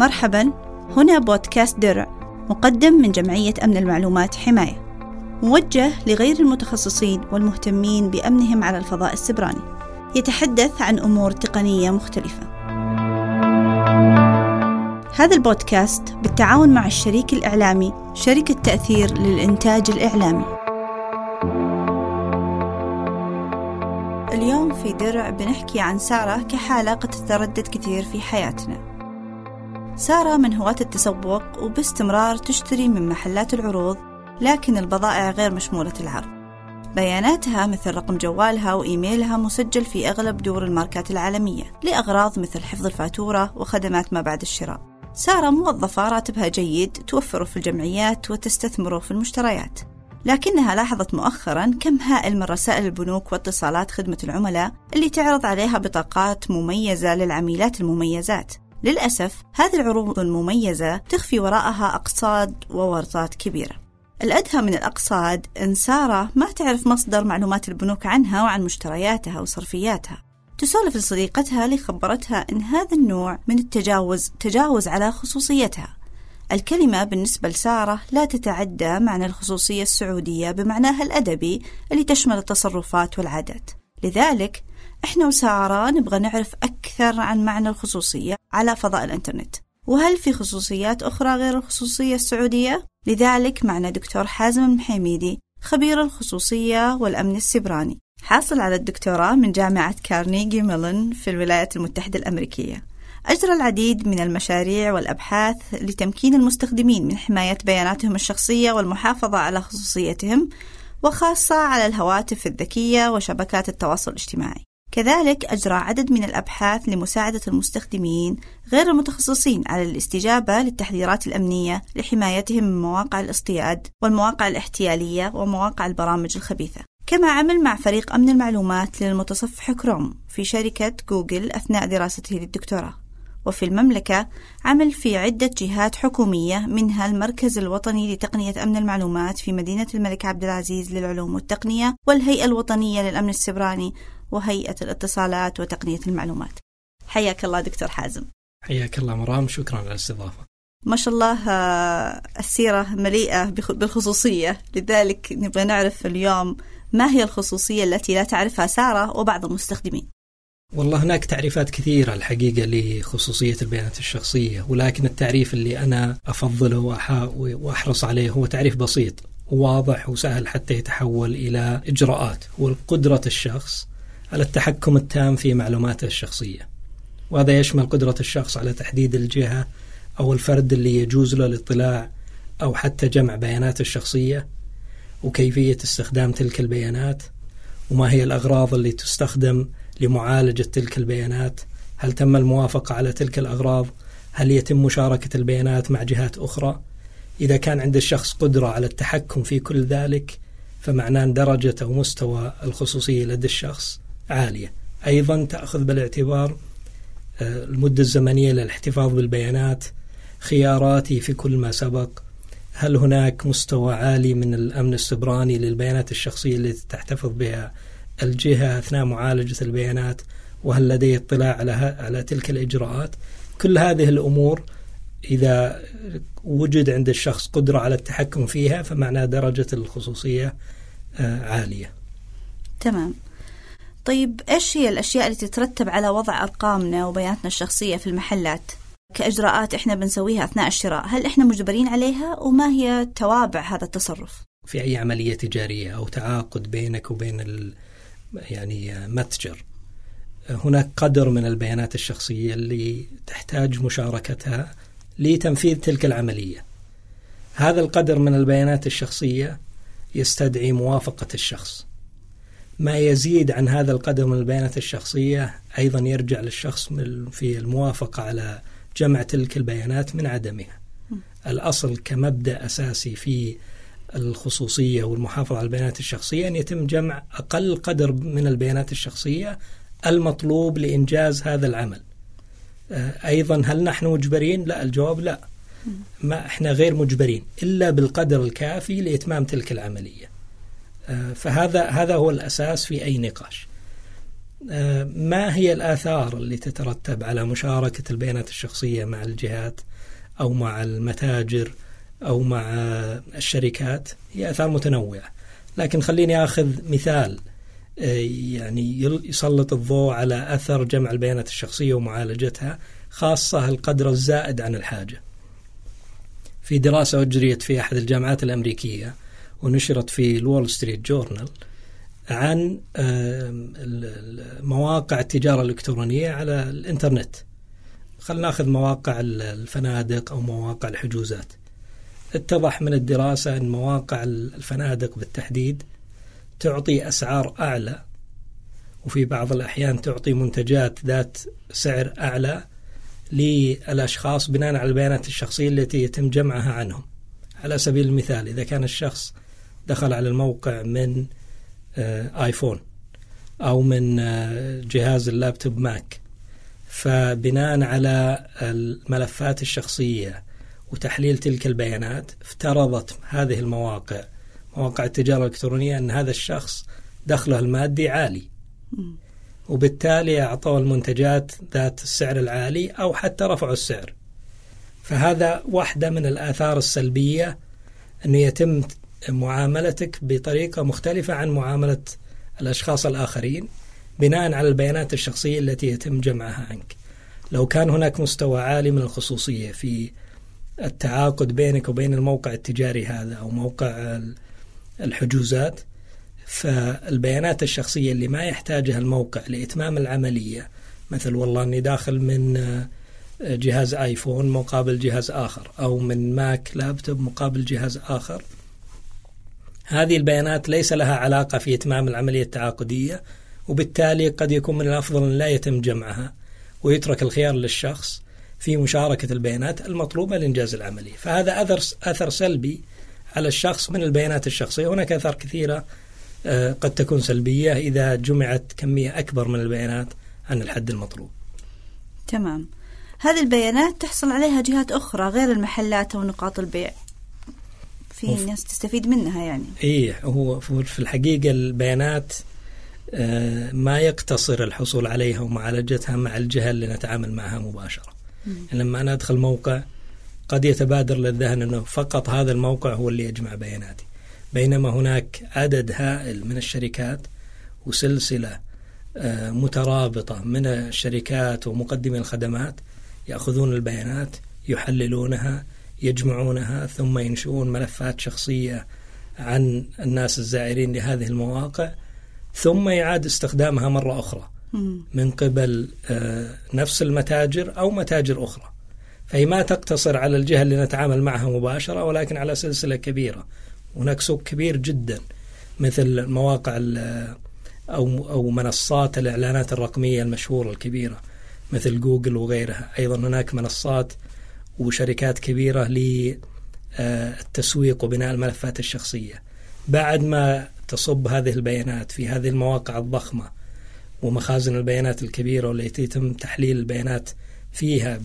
مرحبا هنا بودكاست درع مقدم من جمعية أمن المعلومات حماية. موجه لغير المتخصصين والمهتمين بأمنهم على الفضاء السبراني. يتحدث عن أمور تقنية مختلفة. هذا البودكاست بالتعاون مع الشريك الإعلامي شركة تأثير للإنتاج الإعلامي. اليوم في درع بنحكي عن سارة كحالة قد تتردد كثير في حياتنا. سارة من هواة التسوق وباستمرار تشتري من محلات العروض لكن البضائع غير مشمولة العرض. بياناتها مثل رقم جوالها وإيميلها مسجل في أغلب دور الماركات العالمية لأغراض مثل حفظ الفاتورة وخدمات ما بعد الشراء. سارة موظفة راتبها جيد توفر في الجمعيات وتستثمر في المشتريات. لكنها لاحظت مؤخرا كم هائل من رسائل البنوك واتصالات خدمة العملاء اللي تعرض عليها بطاقات مميزة للعميلات المميزات. للأسف هذه العروض المميزة تخفي وراءها أقصاد وورطات كبيرة. الأدهى من الأقصاد أن سارة ما تعرف مصدر معلومات البنوك عنها وعن مشترياتها وصرفياتها. تسولف لصديقتها اللي خبرتها أن هذا النوع من التجاوز تجاوز على خصوصيتها. الكلمة بالنسبة لسارة لا تتعدى معنى الخصوصية السعودية بمعناها الأدبي اللي تشمل التصرفات والعادات. لذلك إحنا وسارة نبغى نعرف أكثر عن معنى الخصوصية على فضاء الإنترنت. وهل في خصوصيات أخرى غير الخصوصية السعودية؟ لذلك معنا دكتور حازم المحيميدي خبير الخصوصية والأمن السبراني. حاصل على الدكتوراه من جامعة كارنيجي ميلون في الولايات المتحدة الأمريكية. أجرى العديد من المشاريع والأبحاث لتمكين المستخدمين من حماية بياناتهم الشخصية والمحافظة على خصوصيتهم وخاصة على الهواتف الذكية وشبكات التواصل الاجتماعي. كذلك أجرى عدد من الأبحاث لمساعدة المستخدمين غير المتخصصين على الاستجابة للتحذيرات الأمنية لحمايتهم من مواقع الاصطياد والمواقع الاحتيالية ومواقع البرامج الخبيثة. كما عمل مع فريق أمن المعلومات للمتصفح كروم في شركة جوجل أثناء دراسته للدكتوراه. وفي المملكة عمل في عدة جهات حكومية منها المركز الوطني لتقنية أمن المعلومات في مدينة الملك عبد العزيز للعلوم والتقنية والهيئة الوطنية للأمن السبراني وهيئة الاتصالات وتقنية المعلومات. حياك الله دكتور حازم. حياك الله مرام شكرا على الاستضافة. ما شاء الله آه، السيرة مليئة بالخصوصية. لذلك نبغى نعرف اليوم ما هي الخصوصية التي لا تعرفها سارة وبعض المستخدمين. والله هناك تعريفات كثيرة الحقيقة لخصوصية البيانات الشخصية ولكن التعريف اللي أنا أفضله وأحرص عليه هو تعريف بسيط وواضح وسهل حتى يتحول إلى إجراءات والقدرة الشخص على التحكم التام في معلوماته الشخصية. وهذا يشمل قدرة الشخص على تحديد الجهة أو الفرد اللي يجوز له الاطلاع أو حتى جمع بياناته الشخصية وكيفية استخدام تلك البيانات وما هي الأغراض اللي تستخدم لمعالجة تلك البيانات؟ هل تم الموافقة على تلك الأغراض؟ هل يتم مشاركة البيانات مع جهات أخرى؟ إذا كان عند الشخص قدرة على التحكم في كل ذلك فمعناه درجة أو مستوى الخصوصية لدى الشخص عالية. أيضا تأخذ بالاعتبار آه، المدة الزمنية للاحتفاظ بالبيانات خياراتي في كل ما سبق. هل هناك مستوى عالي من الأمن السبراني للبيانات الشخصية التي تحتفظ بها الجهة أثناء معالجة البيانات وهل لدي اطلاع على على تلك الإجراءات. كل هذه الأمور إذا وجد عند الشخص قدرة على التحكم فيها فمعناه درجة الخصوصية آه، عالية. تمام. طيب إيش هي الأشياء اللي تترتب على وضع أرقامنا وبياناتنا الشخصية في المحلات؟ كإجراءات إحنا بنسويها أثناء الشراء هل إحنا مجبرين عليها؟ وما هي توابع هذا التصرف؟ في أي عملية تجارية أو تعاقد بينك وبين يعني متجر. هناك قدر من البيانات الشخصية اللي تحتاج مشاركتها لتنفيذ تلك العملية. هذا القدر من البيانات الشخصية يستدعي موافقة الشخص. ما يزيد عن هذا القدر من البيانات الشخصية أيضا يرجع للشخص في الموافقة على جمع تلك البيانات من عدمها. الأصل كمبدأ أساسي في الخصوصية والمحافظة على البيانات الشخصية أن يتم جمع أقل قدر من البيانات الشخصية المطلوب لإنجاز هذا العمل. آه، أيضا هل نحن مجبرين؟ لا الجواب لا. ما إحنا غير مجبرين إلا بالقدر الكافي لإتمام تلك العملية. آه، فهذا هذا هو الأساس في أي نقاش. ما هي الآثار اللي تترتب على مشاركة البيانات الشخصية مع الجهات أو مع المتاجر؟ أو مع الشركات هي آثار متنوعة. لكن خليني أخذ مثال يعني يسلط الضوء على أثر جمع البيانات الشخصية ومعالجتها خاصة القدر الزائد عن الحاجة. في دراسة أجريت في أحد الجامعات الأمريكية ونشرت في الول ستريت جورنال عن مواقع التجارة الإلكترونية على الإنترنت. خلينا ناخذ مواقع الفنادق أو مواقع الحجوزات. اتضح من الدراسة أن مواقع الفنادق بالتحديد تعطي أسعار أعلى وفي بعض الأحيان تعطي منتجات ذات سعر أعلى للأشخاص بناء على البيانات الشخصية التي يتم جمعها عنهم. على سبيل المثال إذا كان الشخص دخل على الموقع من آه، آيفون أو من آه، جهاز اللابتوب ماك فبناء على الملفات الشخصية وتحليل تلك البيانات افترضت هذه المواقع مواقع التجارة الإلكترونية أن هذا الشخص دخله المادي عالي. وبالتالي أعطوا المنتجات ذات السعر العالي أو حتى رفعوا السعر. فهذا واحدة من الآثار السلبية أنه يتم معاملتك بطريقة مختلفة عن معاملة الأشخاص الآخرين بناء على البيانات الشخصية التي يتم جمعها عنك. لو كان هناك مستوى عالي من الخصوصية في التعاقد بينك وبين الموقع التجاري هذا أو موقع الحجوزات. فالبيانات الشخصية اللي ما يحتاجها الموقع لإتمام العملية مثل والله أني داخل من جهاز آيفون مقابل جهاز آخر أو من ماك لابتوب مقابل جهاز آخر. هذه البيانات ليس لها علاقة في إتمام العملية التعاقدية وبالتالي قد يكون من الأفضل أن لا يتم جمعها ويترك الخيار للشخص. في مشاركة البيانات المطلوبة لإنجاز العملية فهذا أثر, أثر سلبي على الشخص من البيانات الشخصية. هناك أثار كثيرة آه، قد تكون سلبية إذا جمعت كمية أكبر من البيانات عن الحد المطلوب. تمام. هذه البيانات تحصل عليها جهات أخرى غير المحلات أو نقاط البيع. في ناس تستفيد منها يعني. إيه هو في الحقيقة البيانات آه، ما يقتصر الحصول عليها ومعالجتها مع الجهة اللي نتعامل معها مباشرة. لما أنا أدخل موقع قد يتبادر للذهن أنه فقط هذا الموقع هو اللي يجمع بياناتي. بينما هناك عدد هائل من الشركات وسلسلة آه، مترابطة من الشركات ومقدمي الخدمات يأخذون البيانات يحللونها يجمعونها ثم ينشئون ملفات شخصية عن الناس الزائرين لهذه المواقع ثم يعاد استخدامها مرة أخرى. من قبل آه، نفس المتاجر أو متاجر أخرى. فهي ما تقتصر على الجهة اللي نتعامل معها مباشرة ولكن على سلسلة كبيرة. هناك سوق كبير جدا مثل مواقع أو أو منصات الإعلانات الرقمية المشهورة الكبيرة مثل جوجل وغيرها. أيضا هناك منصات وشركات كبيرة للتسويق وبناء الملفات الشخصية. بعد ما تصب هذه البيانات في هذه المواقع الضخمة ومخازن البيانات الكبيرة والتي يتم تحليل البيانات فيها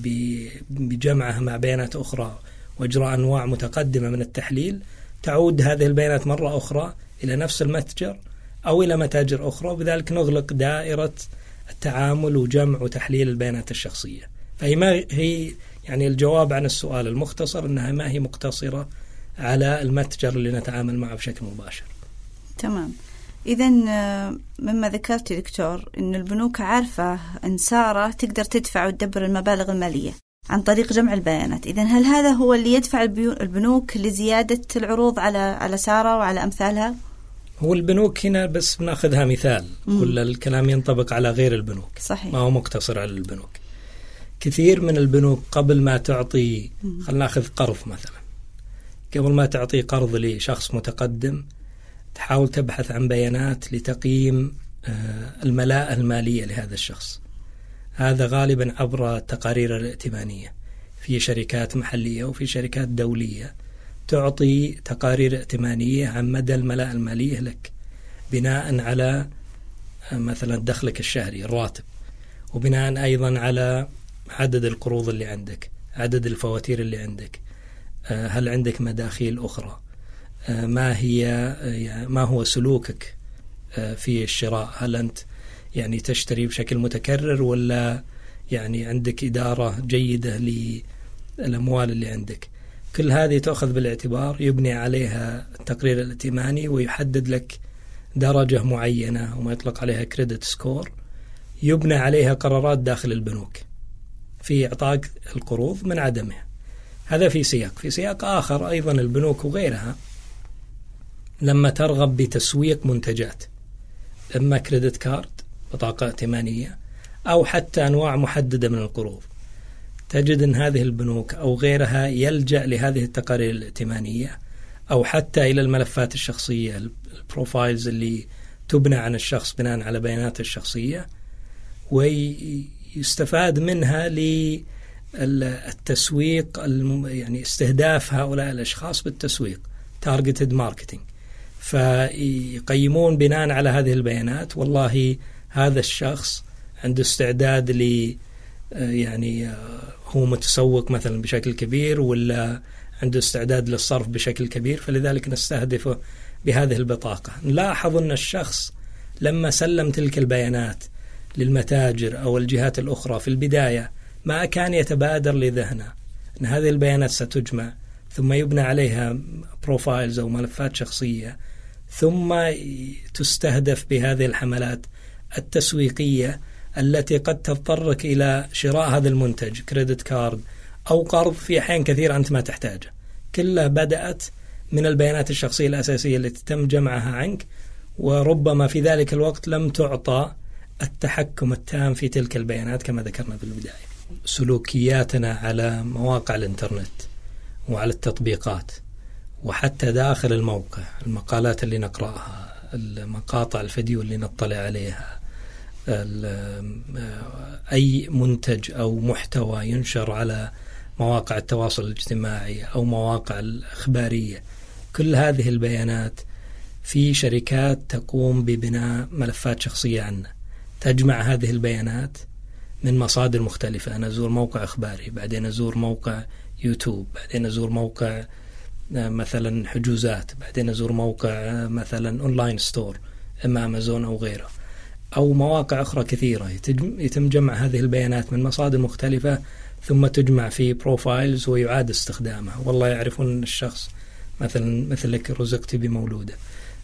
بجمعها مع بيانات أخرى وإجراء أنواع متقدمة من التحليل تعود هذه البيانات مرة أخرى إلى نفس المتجر أو إلى متاجر أخرى وبذلك نغلق دائرة التعامل وجمع وتحليل البيانات الشخصية. فهي ما هي يعني الجواب عن السؤال المختصر أنها ما هي مقتصرة على المتجر اللي نتعامل معه بشكل مباشر. تمام. إذا آه، مما ذكرت دكتور أن البنوك عارفة أن سارة تقدر تدفع وتدبر المبالغ المالية عن طريق جمع البيانات. إذا هل هذا هو اللي يدفع البنوك لزيادة العروض على على سارة وعلى أمثالها؟ هو البنوك هنا بس بناخذها مثال. مم. ولا الكلام ينطبق على غير البنوك. صحيح. ما هو مقتصر على البنوك. كثير من البنوك قبل ما تعطي خلينا ناخذ قرض مثلا. قبل ما تعطي قرض لشخص متقدم تحاول تبحث عن بيانات لتقييم آه، الملاءة المالية لهذا الشخص. هذا غالبا عبر التقارير الائتمانية. في شركات محلية وفي شركات دولية تعطي تقارير ائتمانية عن مدى الملاءة المالية لك بناء على آه، مثلا دخلك الشهري الراتب وبناء أيضا على عدد القروض اللي عندك عدد الفواتير اللي عندك. آه، هل عندك مداخيل أخرى؟ ما هي ما هو سلوكك في الشراء؟ هل أنت يعني تشتري بشكل متكرر ولا يعني عندك إدارة جيدة للأموال اللي عندك؟ كل هذه تأخذ بالاعتبار يبني عليها التقرير الائتماني ويحدد لك درجة معينة وما يطلق عليها credit score يبنى عليها قرارات داخل البنوك في إعطاك القروض من عدمها. هذا في سياق. في سياق آخر أيضا البنوك وغيرها لما ترغب بتسويق منتجات إما credit card بطاقة ائتمانية أو حتى أنواع محددة من القروض. تجد أن هذه البنوك أو غيرها يلجأ لهذه التقارير الائتمانية أو حتى إلى الملفات الشخصية البروفايلز اللي تبنى عن الشخص بناء على بياناته الشخصية ويستفاد منها للتسويق يعني استهداف هؤلاء الأشخاص بالتسويق targeted marketing. فيقيمون بناء على هذه البيانات. والله هذا الشخص عنده استعداد ل يعني هو متسوق مثلا بشكل كبير ولا عنده استعداد للصرف بشكل كبير فلذلك نستهدفه بهذه البطاقة. نلاحظ أن الشخص لما سلم تلك البيانات للمتاجر أو الجهات الأخرى في البداية ما كان يتبادر لذهنه. أن هذه البيانات ستجمع. ثم يبنى عليها بروفايلز أو ملفات شخصية ثم تستهدف بهذه الحملات التسويقية التي قد تضطرك إلى شراء هذا المنتج كريدت كارد أو قرض في أحيان كثيرة أنت ما تحتاجه. كلها بدأت من البيانات الشخصية الأساسية التي تم جمعها عنك وربما في ذلك الوقت لم تعطى التحكم التام في تلك البيانات كما ذكرنا في البداية. سلوكياتنا على مواقع الإنترنت. وعلى التطبيقات وحتى داخل الموقع المقالات اللي نقرأها المقاطع الفيديو اللي نطلع عليها أي منتج أو محتوى ينشر على مواقع التواصل الاجتماعي أو مواقع الإخبارية. كل هذه البيانات في شركات تقوم ببناء ملفات شخصية عنا. تجمع هذه البيانات من مصادر مختلفة. أنا أزور موقع إخباري بعدين أزور موقع يوتيوب بعدين أزور موقع آه، مثلا حجوزات بعدين أزور موقع آه، مثلا online store إما أمازون أو غيره. أو مواقع أخرى كثيرة. يتم جمع هذه البيانات من مصادر مختلفة ثم تجمع في profiles ويعاد استخدامها. والله يعرفون الشخص مثلا مثلك رزقت بمولودة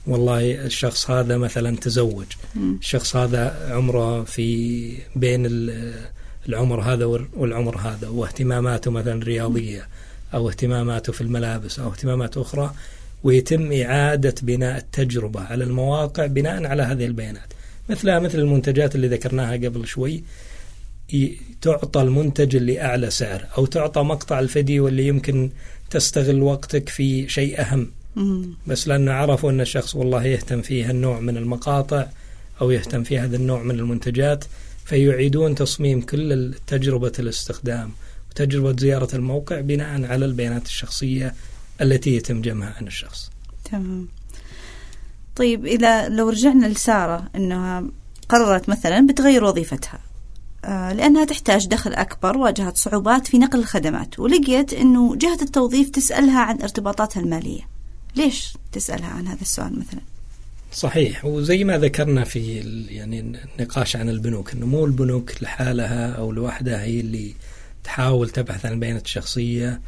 والله الشخص هذا مثلا تزوج. الشخص هذا عمره في بين العمر هذا والعمر هذا واهتماماته مثلا رياضية أو اهتماماته في الملابس أو اهتمامات أخرى ويتم إعادة بناء التجربة على المواقع بناء على هذه البيانات. مثلها مثل المنتجات اللي ذكرناها قبل شوي تعطى المنتج اللي أعلى سعر أو تعطى مقطع الفيديو اللي يمكن تستغل وقتك في شيء أهم. بس لأنه عرفوا أن الشخص والله يهتم في هالنوع من المقاطع أو يهتم في هذا النوع من المنتجات فيعيدون تصميم كل تجربة الاستخدام وتجربة زيارة الموقع بناء على البيانات الشخصية التي يتم جمعها عن الشخص. تمام. طيب إذا لو رجعنا لسارة أنها قررت مثلا بتغير وظيفتها آه، لأنها تحتاج دخل أكبر واجهت صعوبات في نقل الخدمات ولقيت أنه جهة التوظيف تسألها عن ارتباطاتها المالية. ليش تسألها عن هذا السؤال مثلا؟ صحيح. وزي ما ذكرنا في يعني النقاش عن البنوك إنه مو البنوك لحالها أو لوحدها هي اللي تحاول تبحث عن البيانات الشخصيه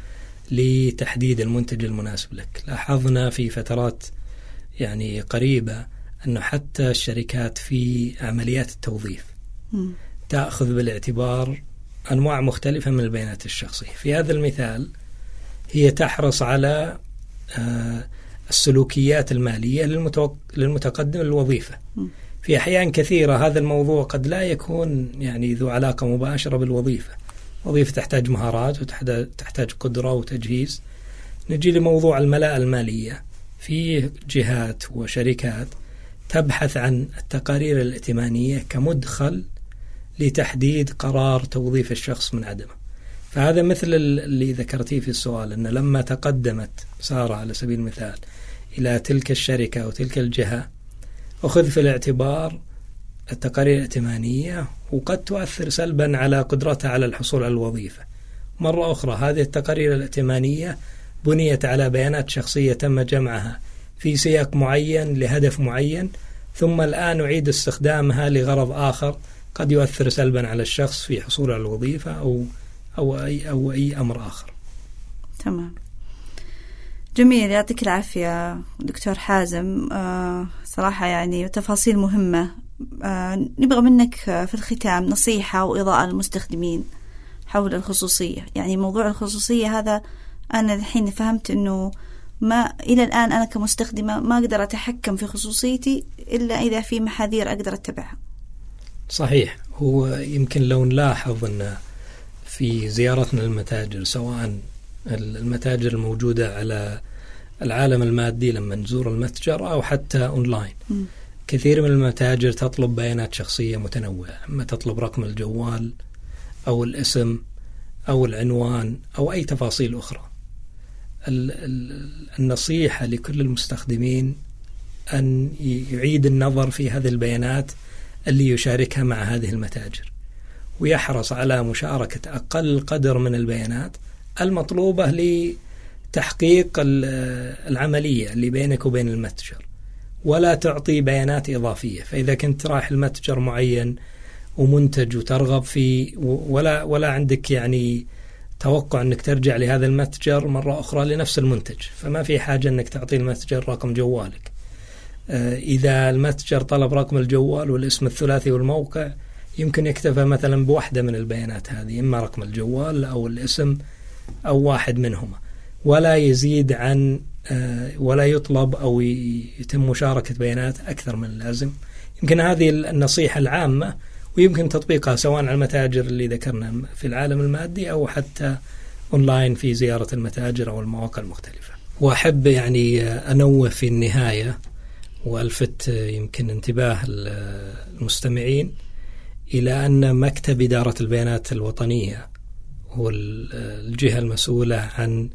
لتحديد المنتج المناسب لك. لاحظنا في فترات يعني قريبة أنه حتى الشركات في عمليات التوظيف م. تأخذ بالاعتبار أنواع مختلفة من البيانات الشخصية. في هذا المثال هي تحرص على آه، السلوكيات المالية للمتقدم للوظيفة. في أحيان كثيرة هذا الموضوع قد لا يكون يعني ذو علاقة مباشرة بالوظيفة. وظيفة تحتاج مهارات وتحتاج قدرة وتجهيز. نجي لموضوع الملاءة المالية. في جهات وشركات تبحث عن التقارير الائتمانية كمدخل لتحديد قرار توظيف الشخص من عدمه. فهذا مثل اللي ذكرتيه في السؤال أن لما تقدمت سارة على سبيل المثال إلى تلك الشركة أو تلك الجهة أخذ في الاعتبار التقارير الائتمانية وقد تؤثر سلبا على قدرتها على الحصول على الوظيفة. مرة أخرى هذه التقارير الائتمانية بنيت على بيانات شخصية تم جمعها في سياق معين لهدف معين ثم الآن أعيد استخدامها لغرض آخر قد يؤثر سلبا على الشخص في حصوله على الوظيفة أو أو أي أو أي أمر آخر. تمام. جميل يعطيك العافية دكتور حازم. آه صراحة يعني تفاصيل مهمة. آه نبغى منك في الختام نصيحة وإضاءة للمستخدمين حول الخصوصية. يعني موضوع الخصوصية هذا أنا الحين فهمت أنه ما إلى الآن أنا كمستخدمة ما أقدر أتحكم في خصوصيتي إلا إذا في محاذير أقدر أتبعها. صحيح. هو يمكن لو نلاحظ أن في زيارتنا للمتاجر سواء المتاجر الموجودة على العالم المادي لما نزور المتجر أو حتى أونلاين. م. كثير من المتاجر تطلب بيانات شخصية متنوعة أما تطلب رقم الجوال أو الاسم أو العنوان أو أي تفاصيل أخرى. النصيحة لكل المستخدمين أن يعيد النظر في هذه البيانات اللي يشاركها مع هذه المتاجر. ويحرص على مشاركة أقل قدر من البيانات المطلوبة لتحقيق العملية اللي بينك وبين المتجر ولا تعطي بيانات إضافية. فإذا كنت رايح المتجر معين ومنتج وترغب فيه ولا ولا عندك يعني توقع أنك ترجع لهذا المتجر مرة أخرى لنفس المنتج. فما في حاجة أنك تعطي المتجر رقم جوالك. آه، إذا المتجر طلب رقم الجوال والاسم الثلاثي والموقع يمكن يكتفى مثلا بواحده من البيانات هذه إما رقم الجوال أو الاسم أو واحد منهما ولا يزيد عن آه، ولا يطلب أو يتم مشاركة بيانات أكثر من اللازم يمكن هذه النصيحة العامة ويمكن تطبيقها سواء على المتاجر اللي ذكرنا في العالم المادي أو حتى أونلاين في زيارة المتاجر أو المواقع المختلفة. وأحب يعني أنوه في النهاية وألفت يمكن انتباه المستمعين إلى أن مكتب إدارة البيانات الوطنية هو الجهة المسؤولة عن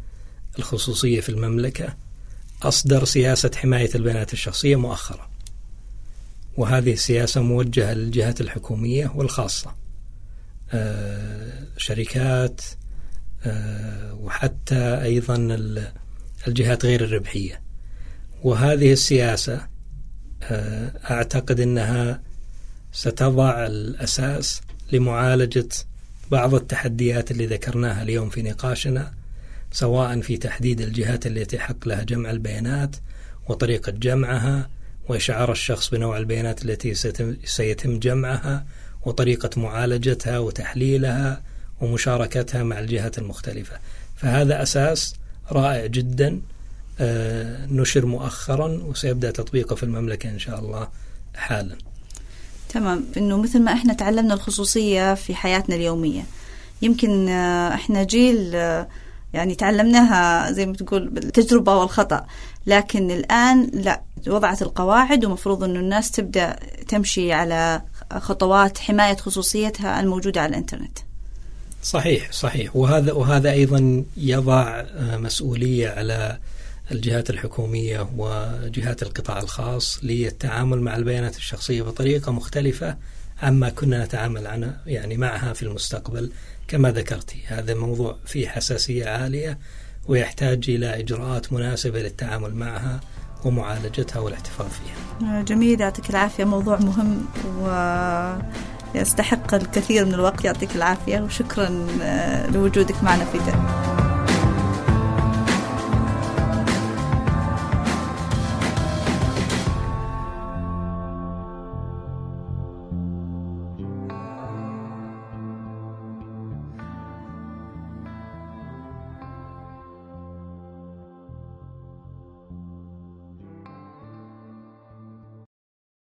الخصوصية في المملكة أصدر سياسة حماية البيانات الشخصية مؤخرا. وهذه السياسة موجهة للجهات الحكومية والخاصة آه، شركات آه، وحتى أيضا الجهات غير الربحية وهذه السياسة آه، أعتقد أنها ستضع الأساس لمعالجة بعض التحديات اللي ذكرناها اليوم في نقاشنا سواء في تحديد الجهات التي حق لها جمع البيانات وطريقة جمعها وإشعار الشخص بنوع البيانات التي سيتم جمعها وطريقة معالجتها وتحليلها ومشاركتها مع الجهات المختلفة. فهذا أساس رائع جدا. آه، نشر مؤخرا وسيبدأ تطبيقه في المملكة إن شاء الله حالا. تمام. إنه مثل ما إحنا تعلمنا الخصوصية في حياتنا اليومية. يمكن آه، إحنا جيل آه، يعني تعلمناها زي ما تقول بالتجربة والخطأ. لكن الآن لا وضعت القواعد ومفروض أنه الناس تبدأ تمشي على خطوات حماية خصوصيتها الموجودة على الإنترنت. صحيح صحيح. وهذا وهذا أيضا يضع آه، مسؤولية على الجهات الحكومية وجهات القطاع الخاص للتعامل مع البيانات الشخصية بطريقة مختلفة عما كنا نتعامل عنها يعني معها في المستقبل كما ذكرتي هذا موضوع فيه حساسية عالية ويحتاج إلى إجراءات مناسبة للتعامل معها ومعالجتها والاحتفاظ فيها. جميل يعطيك العافية. موضوع مهم ويستحق الكثير من الوقت. يعطيك العافية وشكرا آه، لوجودك معنا في ده.